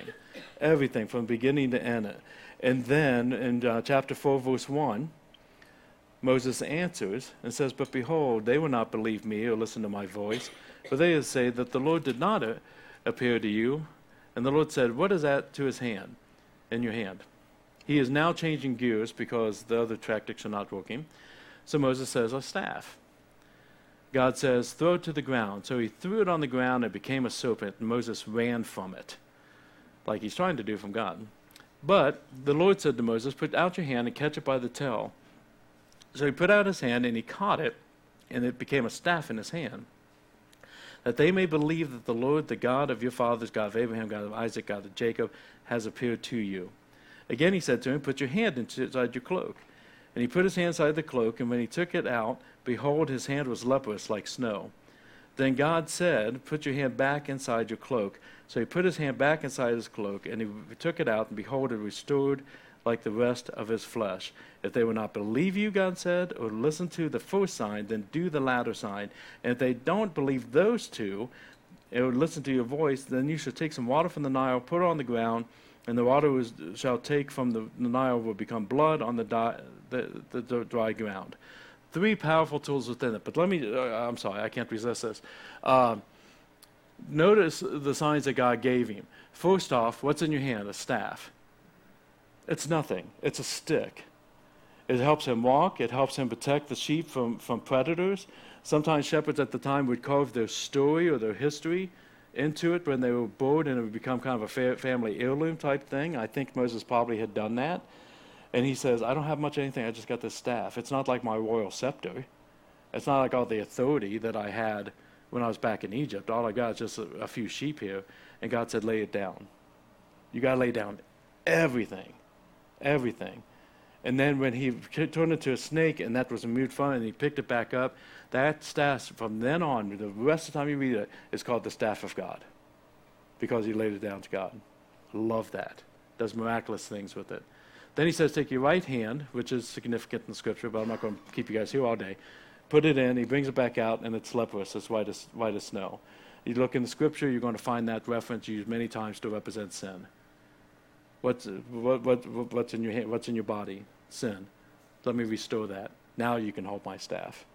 everything from beginning to end. And then in uh, chapter 4, verse 1, Moses answers and says, But behold, they will not believe me or listen to my voice, for they say that the Lord did not uh, appear to you. And the Lord said, What is that to his hand, in your hand? He is now changing gears because the other tactics are not working. So Moses says, A staff. God says, Throw it to the ground. So he threw it on the ground and it became a serpent, and Moses ran from it like he's trying to do from God. But the Lord said to Moses, Put out your hand and catch it by the tail. So he put out his hand and he caught it, and it became a staff in his hand. That they may believe that the Lord, the God of your fathers, God of Abraham, God of Isaac, God of Jacob, has appeared to you. Again he said to him, Put your hand inside your cloak. And he put his hand inside the cloak, and when he took it out, behold, his hand was leprous like snow. Then God said, Put your hand back inside your cloak. So he put his hand back inside his cloak, and he took it out, and behold, it restored like the rest of his flesh. If they will not believe you, God said, or listen to the first sign, then do the latter sign. And if they don't believe those two, or listen to your voice, then you should take some water from the Nile, put it on the ground, and the water was, shall take from the, the Nile will become blood on the, di, the, the, dry ground three powerful tools within it. But let me, uh, I'm sorry, I can't resist this. Uh, notice the signs that God gave him. First off, what's in your hand? A staff. It's nothing, it's a stick. It helps him walk, it helps him protect the sheep from, from predators. Sometimes shepherds at the time would carve their story or their history into it when they were bored and it would become kind of a fa- family heirloom type thing. I think Moses probably had done that. And he says, I don't have much anything, I just got this staff. It's not like my royal scepter. It's not like all the authority that I had when I was back in Egypt. All I got is just a, a few sheep here. And God said, lay it down. You got to lay down everything. Everything. And then when he turned into a snake and that was a mute fun and he picked it back up, that staff from then on, the rest of the time you read it, is called the staff of God because he laid it down to God. Love that. Does miraculous things with it. Then he says, Take your right hand, which is significant in scripture, but I'm not going to keep you guys here all day. Put it in, he brings it back out, and it's leprous, it's white as, white as snow. You look in the scripture, you're going to find that reference used many times to represent sin. What's, what, what, what's, in your what's in your body? Sin. Let me restore that. Now you can hold my staff.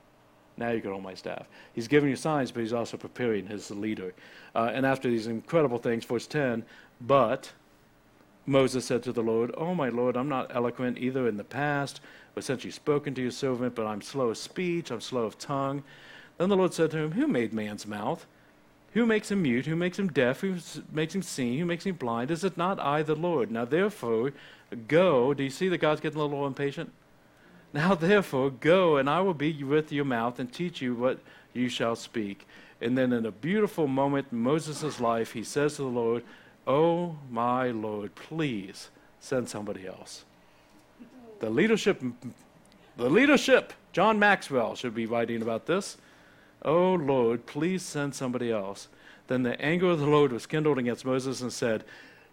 Now you can hold my staff. He's giving you signs, but he's also preparing his leader. Uh, and after these incredible things, verse 10, but Moses said to the Lord, Oh, my Lord, I'm not eloquent either in the past, or since you've spoken to your servant, but I'm slow of speech, I'm slow of tongue. Then the Lord said to him, Who made man's mouth? Who makes him mute? Who makes him deaf? Who makes him see? Who makes him blind? Is it not I, the Lord? Now, therefore, go. Do you see that God's getting a little impatient? Now, therefore, go, and I will be with your mouth and teach you what you shall speak. And then, in a beautiful moment in Moses' life, he says to the Lord, Oh, my Lord, please send somebody else. The leadership, the leadership, John Maxwell should be writing about this. Oh Lord, please send somebody else. Then the anger of the Lord was kindled against Moses and said,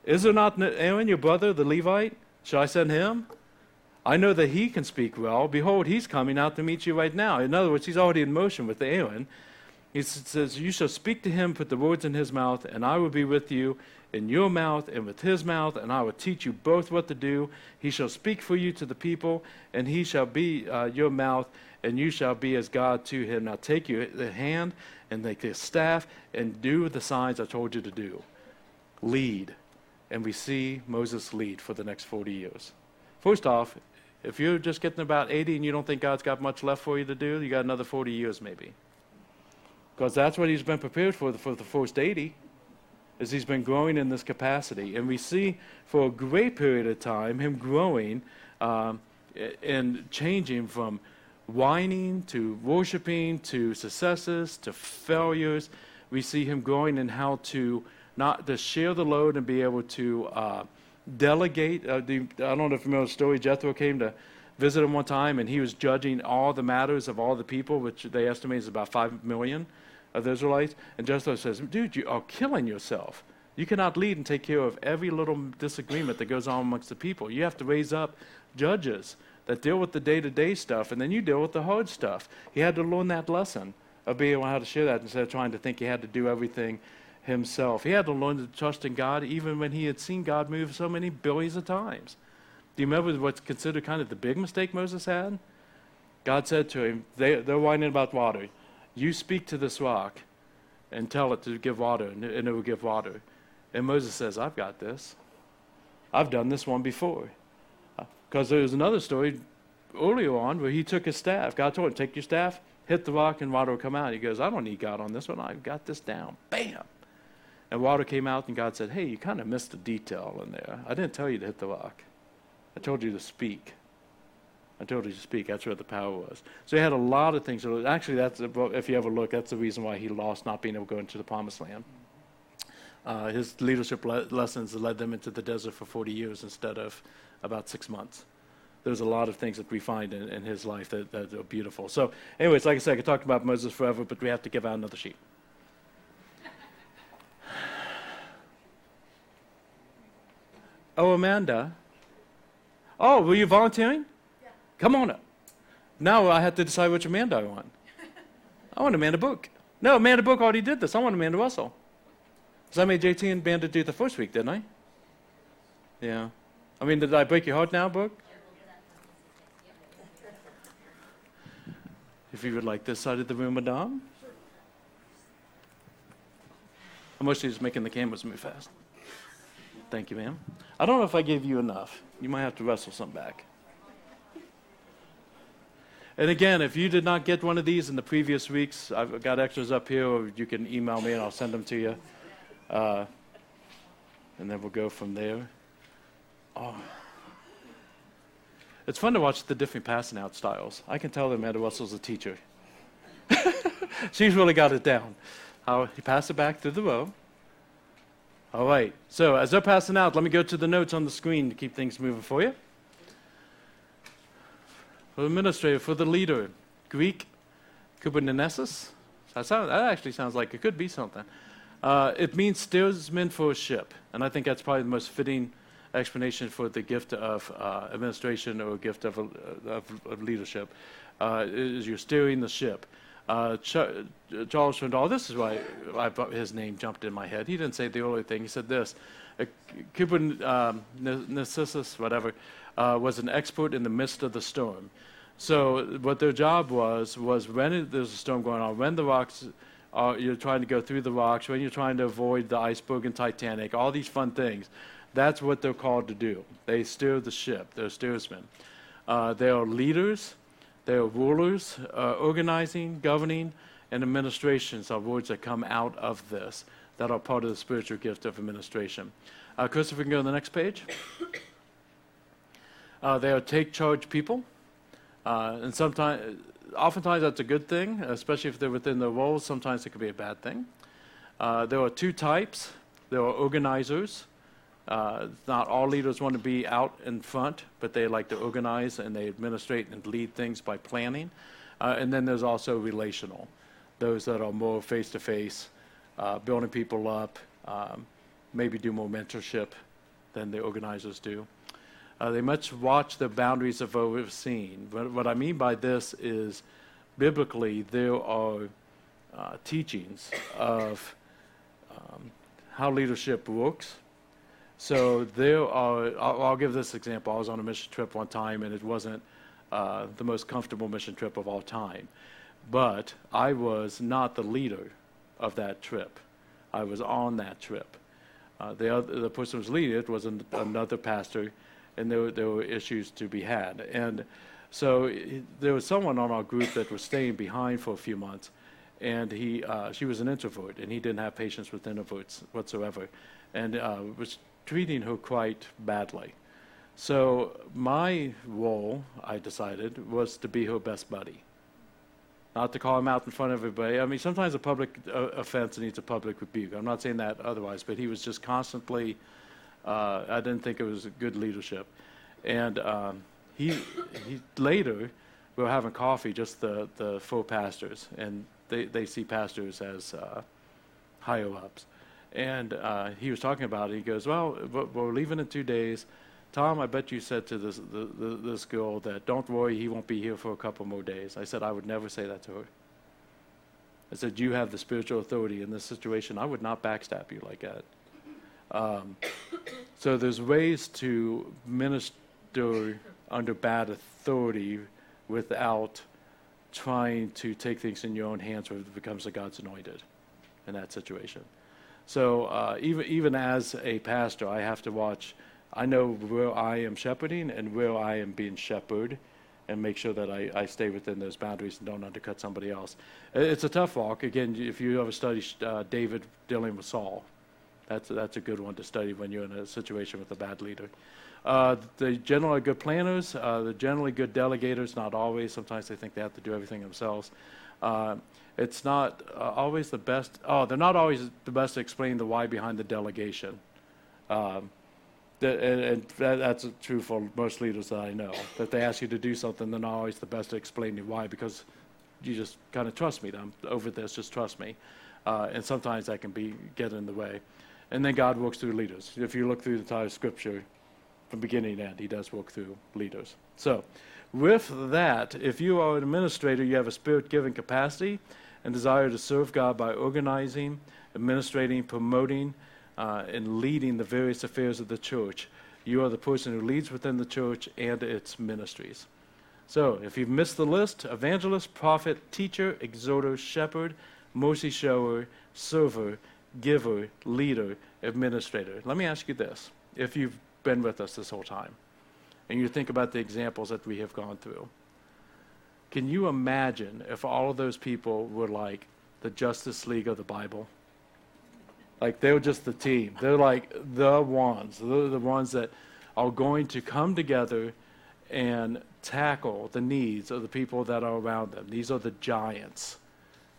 Is there not Aaron, your brother, the Levite? Shall I send him? I know that he can speak well. Behold, he's coming out to meet you right now. In other words, he's already in motion with Aaron. He says, You shall speak to him, put the words in his mouth, and I will be with you in your mouth and with his mouth, and I will teach you both what to do. He shall speak for you to the people, and he shall be uh, your mouth, and you shall be as God to him. Now take your hand and take the staff and do the signs I told you to do. Lead. And we see Moses lead for the next 40 years. First off, if you're just getting about 80 and you don't think God's got much left for you to do, you got another 40 years maybe. Because that's what he's been prepared for for the first 80 is he's been growing in this capacity. And we see for a great period of time him growing um, and changing from whining to worshiping to successes to failures. We see him growing in how to not to share the load and be able to uh, delegate. Uh, the, I don't know if you know the story. Jethro came to visit him one time, and he was judging all the matters of all the people, which they estimate is about five million of the Israelites. And Jethro says, "Dude, you are killing yourself. You cannot lead and take care of every little disagreement that goes on amongst the people. You have to raise up judges." That deal with the day to day stuff, and then you deal with the hard stuff. He had to learn that lesson of being able how to share that instead of trying to think he had to do everything himself. He had to learn to trust in God even when he had seen God move so many billions of times. Do you remember what's considered kind of the big mistake Moses had? God said to him, they, They're whining about water. You speak to this rock and tell it to give water, and it will give water. And Moses says, I've got this. I've done this one before. Because there was another story earlier on where he took his staff. God told him, Take your staff, hit the rock, and water will come out. He goes, I don't need God on this one. I've got this down. Bam! And water came out, and God said, Hey, you kind of missed a detail in there. I didn't tell you to hit the rock, I told you to speak. I told you to speak. That's where the power was. So he had a lot of things. Actually, that's if you ever look, that's the reason why he lost not being able to go into the promised land. Uh, his leadership le- lessons led them into the desert for 40 years instead of about six months. There's a lot of things that we find in, in his life that, that are beautiful. So, anyways, like I said, I could talk about Moses forever, but we have to give out another sheet. Oh, Amanda. Oh, were you volunteering? Yeah. Come on up. Now I have to decide which Amanda I want. I want Amanda Book. No, Amanda Book already did this. I want Amanda Russell. Because I made JT and Amanda do the first week, didn't I? Yeah. I mean, did I break your heart now, Book? If you would like this side of the room, Madame. I'm mostly just making the cameras move fast. Thank you, ma'am. I don't know if I gave you enough. You might have to wrestle some back. And again, if you did not get one of these in the previous weeks, I've got extras up here, or you can email me and I'll send them to you. Uh, and then we'll go from there. Oh. It's fun to watch the different passing out styles. I can tell that Amanda Russell's a teacher. She's really got it down. How he passed it back through the row. All right. So as they're passing out, let me go to the notes on the screen to keep things moving for you. For the administrator, for the leader, Greek, kubernetes. That, that actually sounds like it could be something. Uh, it means steersman for a ship, and I think that's probably the most fitting explanation for the gift of uh, administration or a gift of, of, of leadership uh, is you're steering the ship. Uh, Ch- uh, Charles Swindoll, this is why I, his name jumped in my head. He didn't say the only thing. He said this: Cuban um, Narcissus, whatever, uh, was an expert in the midst of the storm. So what their job was was when there's a storm going on, when the rocks are, you're trying to go through the rocks, when you're trying to avoid the iceberg and Titanic, all these fun things. That's what they're called to do. They steer the ship. They're steersmen. Uh, they are leaders. They are rulers. Uh, organizing, governing, and administrations are words that come out of this that are part of the spiritual gift of administration. Uh, Christopher, can go to the next page. Uh, they are take charge people. Uh, and sometimes, oftentimes that's a good thing, especially if they're within their roles. Sometimes it could be a bad thing. Uh, there are two types. There are organizers. Uh, not all leaders want to be out in front, but they like to organize and they administrate and lead things by planning. Uh, and then there's also relational, those that are more face to face, building people up, um, maybe do more mentorship than the organizers do. Uh, they must watch the boundaries of what we've seen. What, what I mean by this is biblically, there are uh, teachings of um, how leadership works. So there are, I'll, I'll, give this example. I was on a mission trip one time, and it wasn't uh, the most comfortable mission trip of all time. But I was not the leader of that trip. I was on that trip. Uh, the, other, the person who was leading it was an, another pastor and there, there were issues to be had. And so there was someone on our group that was staying behind for a few months, and he, uh, she was an introvert, and he didn't have patience with introverts whatsoever, and uh, was treating her quite badly. So my role, I decided, was to be her best buddy. Not to call him out in front of everybody. I mean, sometimes a public uh, offense needs a public rebuke. I'm not saying that otherwise, but he was just constantly uh, I didn't think it was good leadership. And um, he, he later, we were having coffee, just the, the full pastors, and they, they see pastors as uh, higher ups. And uh, he was talking about it. He goes, Well, we're leaving in two days. Tom, I bet you said to this, the, the, this girl that, Don't worry, he won't be here for a couple more days. I said, I would never say that to her. I said, You have the spiritual authority in this situation. I would not backstab you like that. Um, so there's ways to minister under bad authority without trying to take things in your own hands where it becomes a God's anointed in that situation. So uh, even even as a pastor, I have to watch. I know where I am shepherding and where I am being shepherded, and make sure that I, I stay within those boundaries and don't undercut somebody else. It's a tough walk. Again, if you ever study uh, David dealing with Saul, that's, that's a good one to study when you're in a situation with a bad leader. Uh, they generally good planners. Uh, they're generally good delegators, not always. Sometimes they think they have to do everything themselves. Uh, it's not uh, always the best. Oh, they're not always the best at explaining the why behind the delegation. Um, and, and that, that's true for most leaders that I know. That they ask you to do something, they're not always the best at explaining why because you just kind of trust me. I'm over this, just trust me. Uh, and sometimes that can be get in the way. And then God works through leaders. If you look through the entire scripture from beginning to end, He does work through leaders. So, with that, if you are an administrator, you have a spirit given capacity and desire to serve God by organizing, administrating, promoting, uh, and leading the various affairs of the church. You are the person who leads within the church and its ministries. So, if you've missed the list, evangelist, prophet, teacher, exhorter, shepherd, mercy shower, server, giver, leader, administrator. Let me ask you this if you've been with us this whole time and you think about the examples that we have gone through, can you imagine if all of those people were like the Justice League of the Bible? Like they were just the team. They're like the ones. They're the ones that are going to come together and tackle the needs of the people that are around them. These are the giants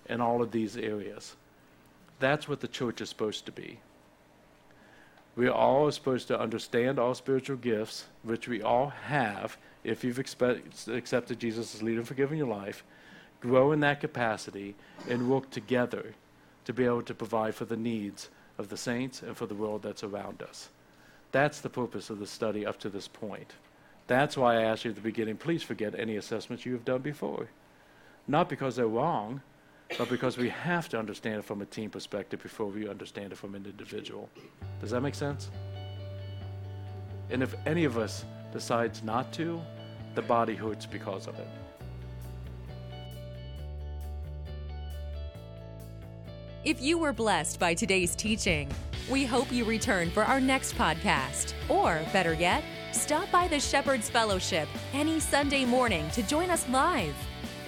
in all of these areas. That's what the church is supposed to be. We are all supposed to understand all spiritual gifts, which we all have if you've accepted Jesus as leader and forgiven your life, grow in that capacity, and work together to be able to provide for the needs of the saints and for the world that's around us. That's the purpose of the study up to this point. That's why I asked you at the beginning please forget any assessments you have done before. Not because they're wrong, but because we have to understand it from a team perspective before we understand it from an individual. Does that make sense? And if any of us decides not to, the body hurts because of it. If you were blessed by today's teaching, we hope you return for our next podcast. Or, better yet, stop by the Shepherd's Fellowship any Sunday morning to join us live.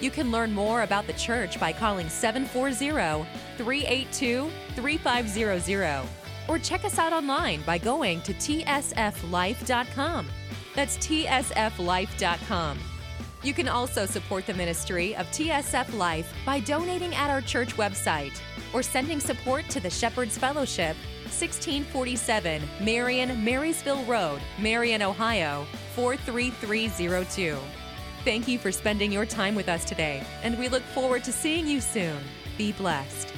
You can learn more about the church by calling 740 382 3500 or check us out online by going to tsflife.com. That's tsflife.com. You can also support the ministry of TSF Life by donating at our church website or sending support to the Shepherd's Fellowship, 1647 Marion Marysville Road, Marion, Ohio 43302. Thank you for spending your time with us today, and we look forward to seeing you soon. Be blessed.